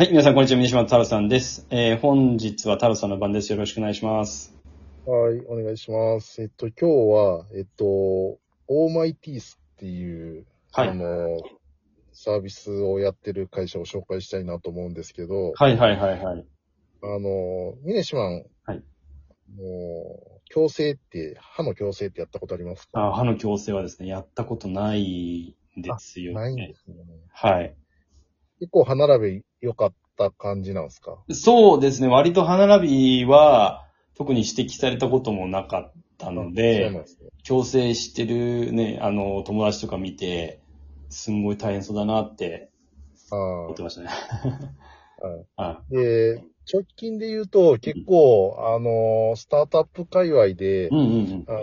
はい、皆さん、こんにちは。西本太郎さんです。えー、本日は太郎さんの番です。よろしくお願いします。はい、お願いします。えっと、今日は、えっと、オーマイティースっていう、はいあの、サービスをやってる会社を紹介したいなと思うんですけど、はい、はい、はい、はい。あの、ミネシマン、はいもう、矯正って、歯の矯正ってやったことありますか？あ歯の矯正はですね、やったことないんですよ、ね。ないんですね。はい。結構歯並び良かった感じなんですか？そうですね、割と歯並びは、特に指摘されたこともなかったので、ね。矯正してるね、あの、友達とか見て、すんごい大変そうだなってあ思ってましたね。で、直近で言うと、結構、あの、スタートアップ界隈で、い。うんうんうん。あの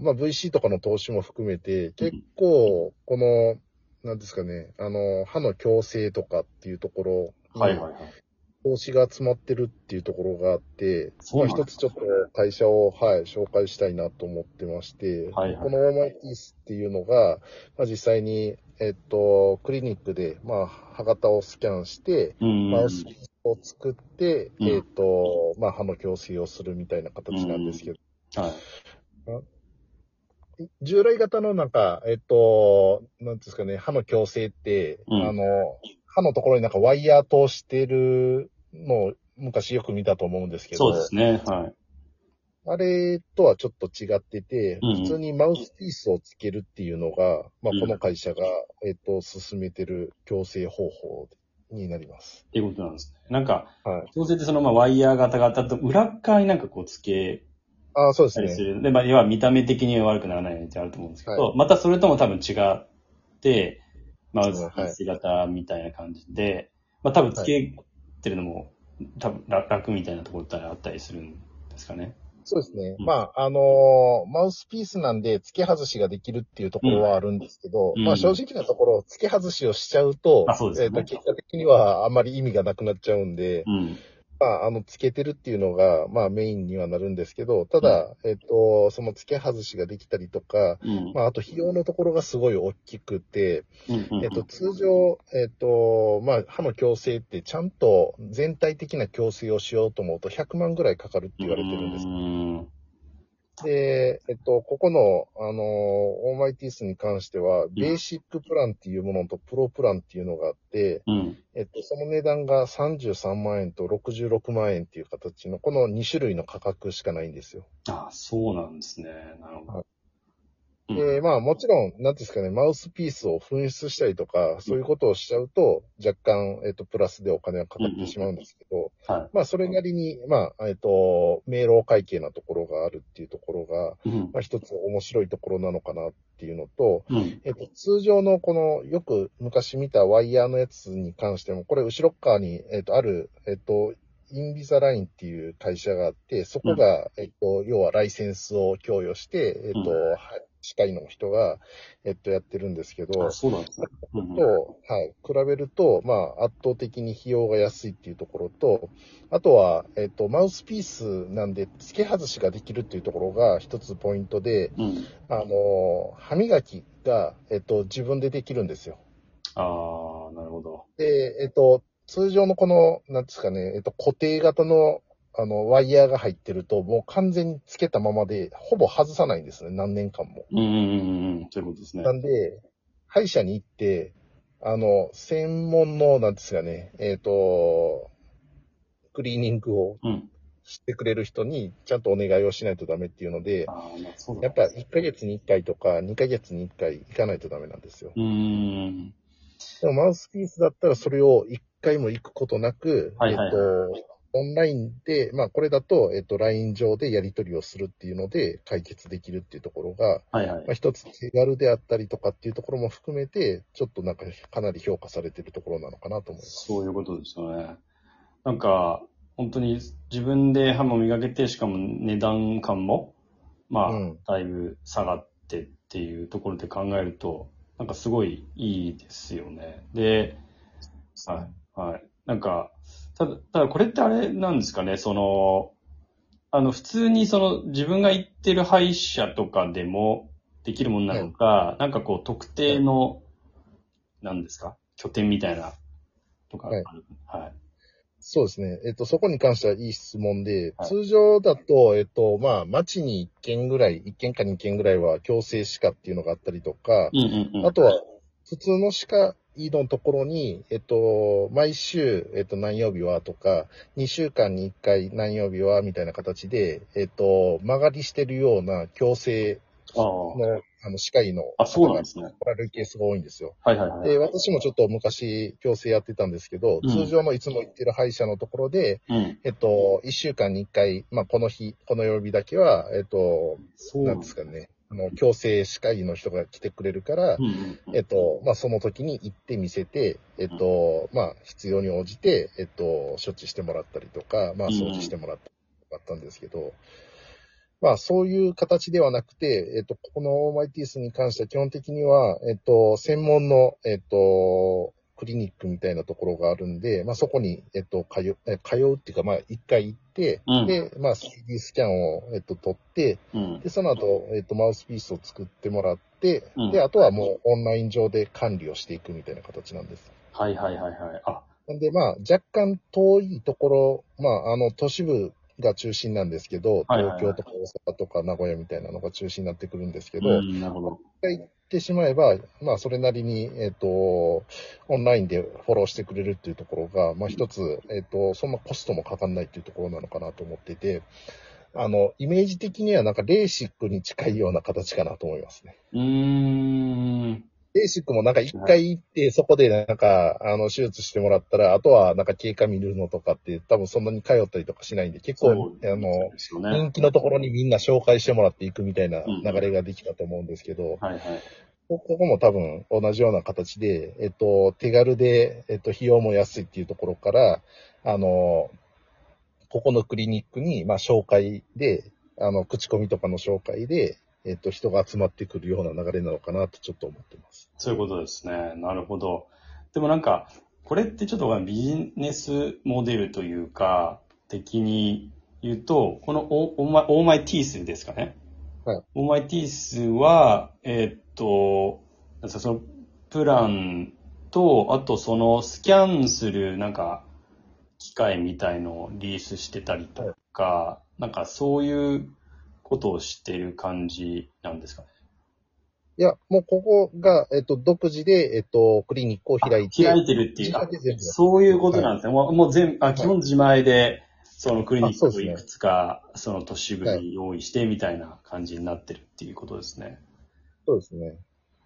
ーまあ、VC とかの投資も含めて、結構、この、なんですかね、あの、歯の矯正とかっていうところ。にはいはいはい。投資が集まってるっていうところがあって、そう一つちょっと会社を、はい、紹介したいなと思ってまして、はいはい。このオーマイティースっていうのが、まあ、実際に、えっと、クリニックで、まあ、歯型をスキャンして、マウスピースを作って、うん。えっと、まあ、歯の矯正をするみたいな形なんですけど、はい。従来型のなんか、えっと、なんですかね、歯の矯正って、うんあの、歯のところになんかワイヤー通してるのを昔よく見たと思うんですけど、そうですね。はい。あれとはちょっと違ってて、普通にマウスピースをつけるっていうのが、まあ、うんこの会社が、えっと、進めてる矯正方法になります。っていうことなんですね。なんか、はい。調整ってそのまあワイヤー型が当たったと裏側になんかこうつけああ、そうですね。する。で、まあ、要は見た目的には悪くならないようにってあると思うんですけど、はまたそれとも多分違って、マウスはいピース型みたいな感じで、まあ多分つけてるのも、多分楽楽みたいなところってあったりするんですかね。そうですね。うんまあ、あのーマウスピースなんで付け外しができるっていうところはあるんですけど、うんまあ正直なところ、付け外しをしちゃうと、あそうですえっと結果的にはあんまり意味がなくなっちゃうんで、うん。まあ、あの、付けてるっていうのが、まあメインにはなるんですけど、ただ、えっと、その付け外しができたりとか、うん。まあ、あと費用のところがすごい大きくて、えっと、通常、えっと、まあ、歯の矯正ってちゃんと全体的な矯正をしようと思うと100万ぐらいかかるって言われてるんですう。んで、えっと、ここの、あの、オーマイティースに関しては、ベーシックプランっていうものとプロプランっていうのがあって、うん。えっと、その値段が33万円と66万円っていう形の、この2種類の価格しかないんですよ。あ、そうなんですね。なるほど。うん。で、まあもちろん、なんですかね、マウスピースを紛失したりとか、そういうことをしちゃうと、若干、えっと、プラスでお金はかかってしまうんですけど、はまあそれなりに、まあ、えっと、明朗会計なところがあるっていうところが、い。うん。まあ一つ面白いところなのかなっていうのと、うん。えっと、通常のこの、よく昔見たワイヤーのやつに関しても、これ後ろっ側に、えっと、ある、えっと、インビザラインっていう会社があって、そこが、えっと、要はライセンスを供与して、えっと、うん。はい歯科医の人が、えっと、やってるんですけどあ、、そうなんですね。と、はい、比べると、まあ、圧倒的に費用が安いっていうところと、あとは、えっと、マウスピースなんで、付け外しができるっていうところが一つポイントで、うん。あの、歯磨きが、えっと、自分でできるんですよ。ああ、なるほど。で、えっと、通常のこの、なんですかね、えっと、固定型の、あの、ワイヤーが入ってると、もう完全につけたままで、ほぼ外さないんですね、何年間も。うんうんうんうん。そういうことですね。なんで、歯医者に行って、あの、専門の、なんですかね、えっ、と、クリーニングをうん。してくれる人に、ちゃんとお願いをしないとダメっていうので、うだやっぱ1ヶ月に1回とか、2ヶ月に1回行かないとダメなんですよ。うーん。でもマウスピースだったらそれを1回も行くことなく、はいはいはいえっと、オンラインで、まあこれだと、えっと、LINE 上でやり取りをするっていうので解決できるっていうところが、はいはいまあ、。一つ手軽であったりとかっていうところも含めて、ちょっとなんかかなり評価されてるところなのかなと思います。そういうことですよね。なんか、本当に自分で歯も磨けて、しかも値段感も、まあ、うんだいぶ下がってっていうところで考えると、なんかすごいいいですよね。で、はい、はい。なんか、ただ、ただこれってあれなんですかね、その、あの、普通にその自分が行ってる歯医者とかでもできるものなのか、なんかこう特定の、なんですか？拠点みたいなとかある。はい。そうですね。えっと、そこに関してはいい質問で、はい通常だと、えっと、まあ、町に1軒ぐらい、1軒か2軒ぐらいは強制歯科っていうのがあったりとか、うんうんうん。あとは、普通の歯科医のところに、えっと、毎週、えっと、何曜日はとか、2週間に1回何曜日はみたいな形で、えっと、曲がりしてるような強制。の、あの、歯科医のあ、そうなんですね。来られるケースが多いんですよ。はいはいはい。で、私もちょっと昔、矯正やってたんですけど、うん通常のいつも行ってる歯医者のところで、うん。えっと、一週間に一回、まあ、この日、この曜日だけは、えっと、そうなんですかね、あの、矯正歯科医の人が来てくれるから。えっと、まあ、その時に行ってみせて、えっと、まあ、必要に応じて、えっと、処置してもらったりとか、まあ、掃除してもらったりとかあったんですけど、まあ、そういう形ではなくて、えっと、このオーマイティースに関しては基本的には、えっと、専門の、えっと、クリニックみたいなところがあるんで、まあ、そこに、えっと、通う、え通うっていうか、まあ、一回行って、うんで、まあ、3D スキャンを、えっと、取って、うん。で、その後、えっと、マウスピースを作ってもらって、うんで、あとはもうオンライン上で管理をしていくみたいな形なんです。はいはいはいはい。あ、なんで、まあ、若干遠いところ、まあ、あの、都市部が中心なんですけど、東京とか大阪とか名古屋みたいなのが中心になってくるんですけど、うん、なるほど。ってしまえば、まあ、それなりに、えっ、と、オンラインでフォローしてくれるっていうところが、まあ、一つ、えっ、と、そんなコストもかかんないっていうところなのかなと思ってて、あの、イメージ的にはなんかレーシックに近いような形かなと思いますね。うーん。レーシックもなんか一回行って、そこでなんか、あの、手術してもらったら、あとはなんか経過見るのとかって、多分そんなに通ったりとかしないんで、結構、あの。人気のところにみんな紹介してもらっていくみたいな流れができたと思うんですけど、はいはい。こここも多分同じような形で、えっと、手軽で、えっと、費用も安いっていうところから、あの、ここのクリニックに、まあ、紹介で、あの、口コミとかの紹介で、えっと、人が集まってくるような流れなのかなとちょっと思ってます。そういうことですね。なるほど。でもなんか、これってちょっとビジネスモデルというか、的に言うと、このオオーマイオーマイティースですかね。はい。オーマイティースは、えーっと、そのプランと、あとそのスキャンするなんか機械みたいのをリースしてたりとか、なんかそういうことをしてる感じなんですかね？いや、もうここが、えっと、独自で、えっと、クリニックを開いて、開いてるっていう。自あ社で全部そういうことなんですね。もうもう全部、あ、い基本自前で、そのクリニックをいくつか、その都市部に用意してみたいな感じになってるっていうことですね。そうですね。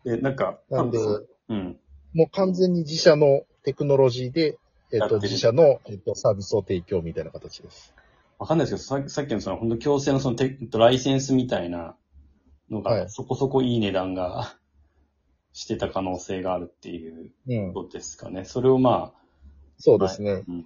で、なんか、なんで、うん。もう完全に自社のテクノロジーで、えっと、自社の、えっと、サービスを提供みたいな形です。わかんないですけど、ささっきのその、本当強制のそのテライセンスみたいなのが、はいそこそこいい値段が してた可能性があるっていううん。ことですかね。それをまあ、そうですね。うん。っ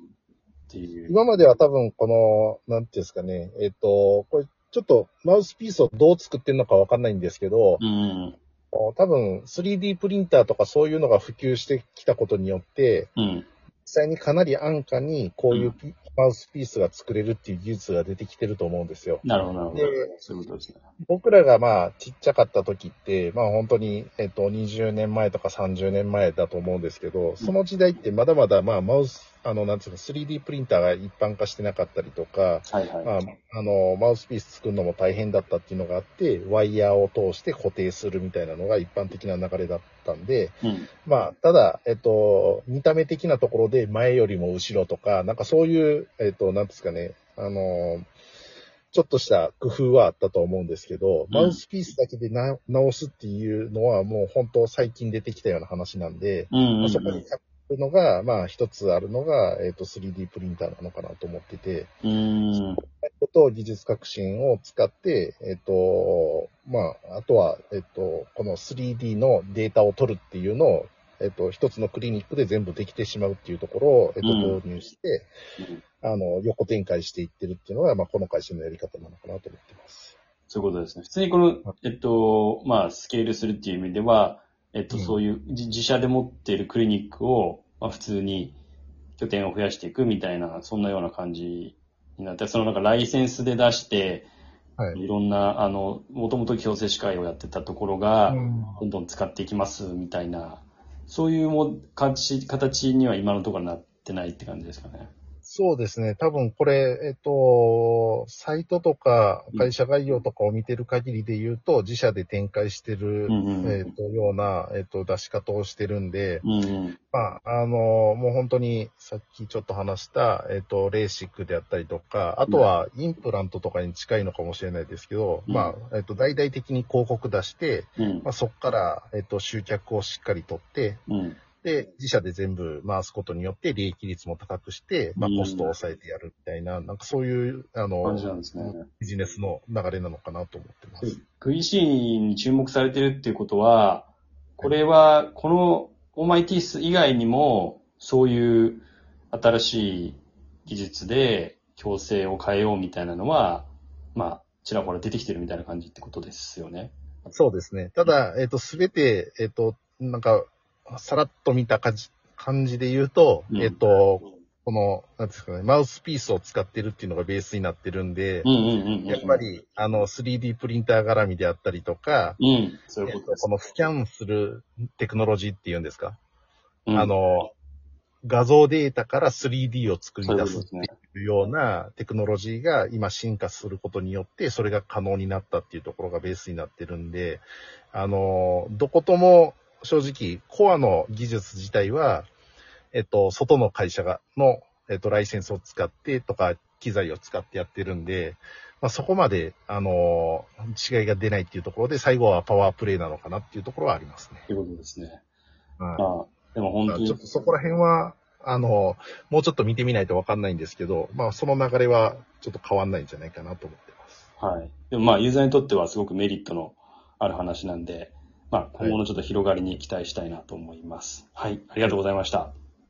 ていう。今までは多分この、なんていうんですかね、えっ、と、これちょっとマウスピースをどう作ってるのかわかんないんですけど、うん。多分 3D プリンターとかそういうのが普及してきたことによって、うん。実際にかなり安価にこういうピマウスピースが作れるっていう技術が出てきてると思うんですよ。なるほど、なるほどで。そういうことですね。僕らがまあちっちゃかった時って、まあ本当に、えっと、20年前とか30年前だと思うんですけど、その時代ってまだまだまあマウス、あの、なんつうの、3D プリンターが一般化してなかったりとか、はいはい。まあ、あの、マウスピース作るのも大変だったっていうのがあって、ワイヤーを通して固定するみたいなのが一般的な流れだったんで、うん。まあ、ただ、えっと、見た目的なところで前よりも後ろとか、なんかそういう、えっと、なんですかね、あの、ちょっとした工夫はあったと思うんですけど、マウスピースだけでな直すっていうのはもう本当最近出てきたような話なんで、うんうん、うん。まあそこにのが、まあ一つあるのが、えっと、3D プリンターなのかなと思ってて、うーん。と技術革新を使って、えっと、まあ、あとは、えっと、この 3D のデータを取るっていうのを、えっと、一つのクリニックで全部できてしまうっていうところを、えっと、うん導入して、あの、横展開していってるっていうのが、まあ、この会社のやり方なのかなと思ってます。そういうことですね。普通にこの、えっと、まあ、スケールするっていう意味では、えっと、うんそういう自自社で持っているクリニックを、まあ、普通に拠点を増やしていくみたいな、そんなような感じになって、そのなんかライセンスで出して、はい。いろんな、あの、もともと強制歯科医をやってたところが、うんどんどん使っていきますみたいな、そういうも形形には今のところなっってないって感じですかね。そうですね。多分これ、えっと、サイトとか会社概要とかを見てる限りで言うと、自社で展開してる、うんうんうんえっと、ような、えっと、出し方をしてるんで、うんうん。まあ、あの、もう本当にさっきちょっと話した、えっと、レーシックであったりとか、あとはインプラントとかに近いのかもしれないですけど、うんまあ、えっと、大々的に広告出して、うんまあ、そこから、えっと、集客をしっかり取って、うん。で、自社で全部回すことによって利益率も高くして、まあ、うんコストを抑えてやるみたいな、なんかそういう、あの。ビジネスの流れなのかなと思ってます。VC に注目されてるっていうことは、これは、このオーマイティス以外にも、そういう新しい技術で強制を変えようみたいなのは、まあ、ちらほら出てきてるみたいな感じってことですよね。そうですね。ただ、えっ、と、すべて、えっ、と、なんか、さらっと見た感じ感じで言うと、うんえっ、と、この、なんですかね、マウスピースを使ってるっていうのがベースになってるんで、うんうんうんうん。やっぱ。り、あの、3D プリンター絡みであったりとか、うん。そういえっうこととです。このスキャンするテクノロジーっていうんですか、うんあ、の、画像データから 3D を作りそういう出すってことですね。いうようなテクノロジーが今進化することによって、それが可能になったっていうところがベースになってるんで、あの、どことも正直、コアの技術自体は、えっと、外の会社が、の、えっと、ライセンスを使ってとか、機材を使ってやってるんで、まあ、そこまで、あの、違いが出ないっていうところで、最後はパワープレイなのかなっていうところはありますね。ということですね。はいまあ、でも本当にまあちょっ、とそこら辺は、あの、もうちょっと見てみないとわかんないんですけど、まあその流れはちょっと変わんないんじゃないかなと思ってます。はい。でもまあ、ユーザーにとってはすごくメリットのある話なんで、まあ、今後のちょっと広がりに期待したいなと思います。はい。ありがとうございました。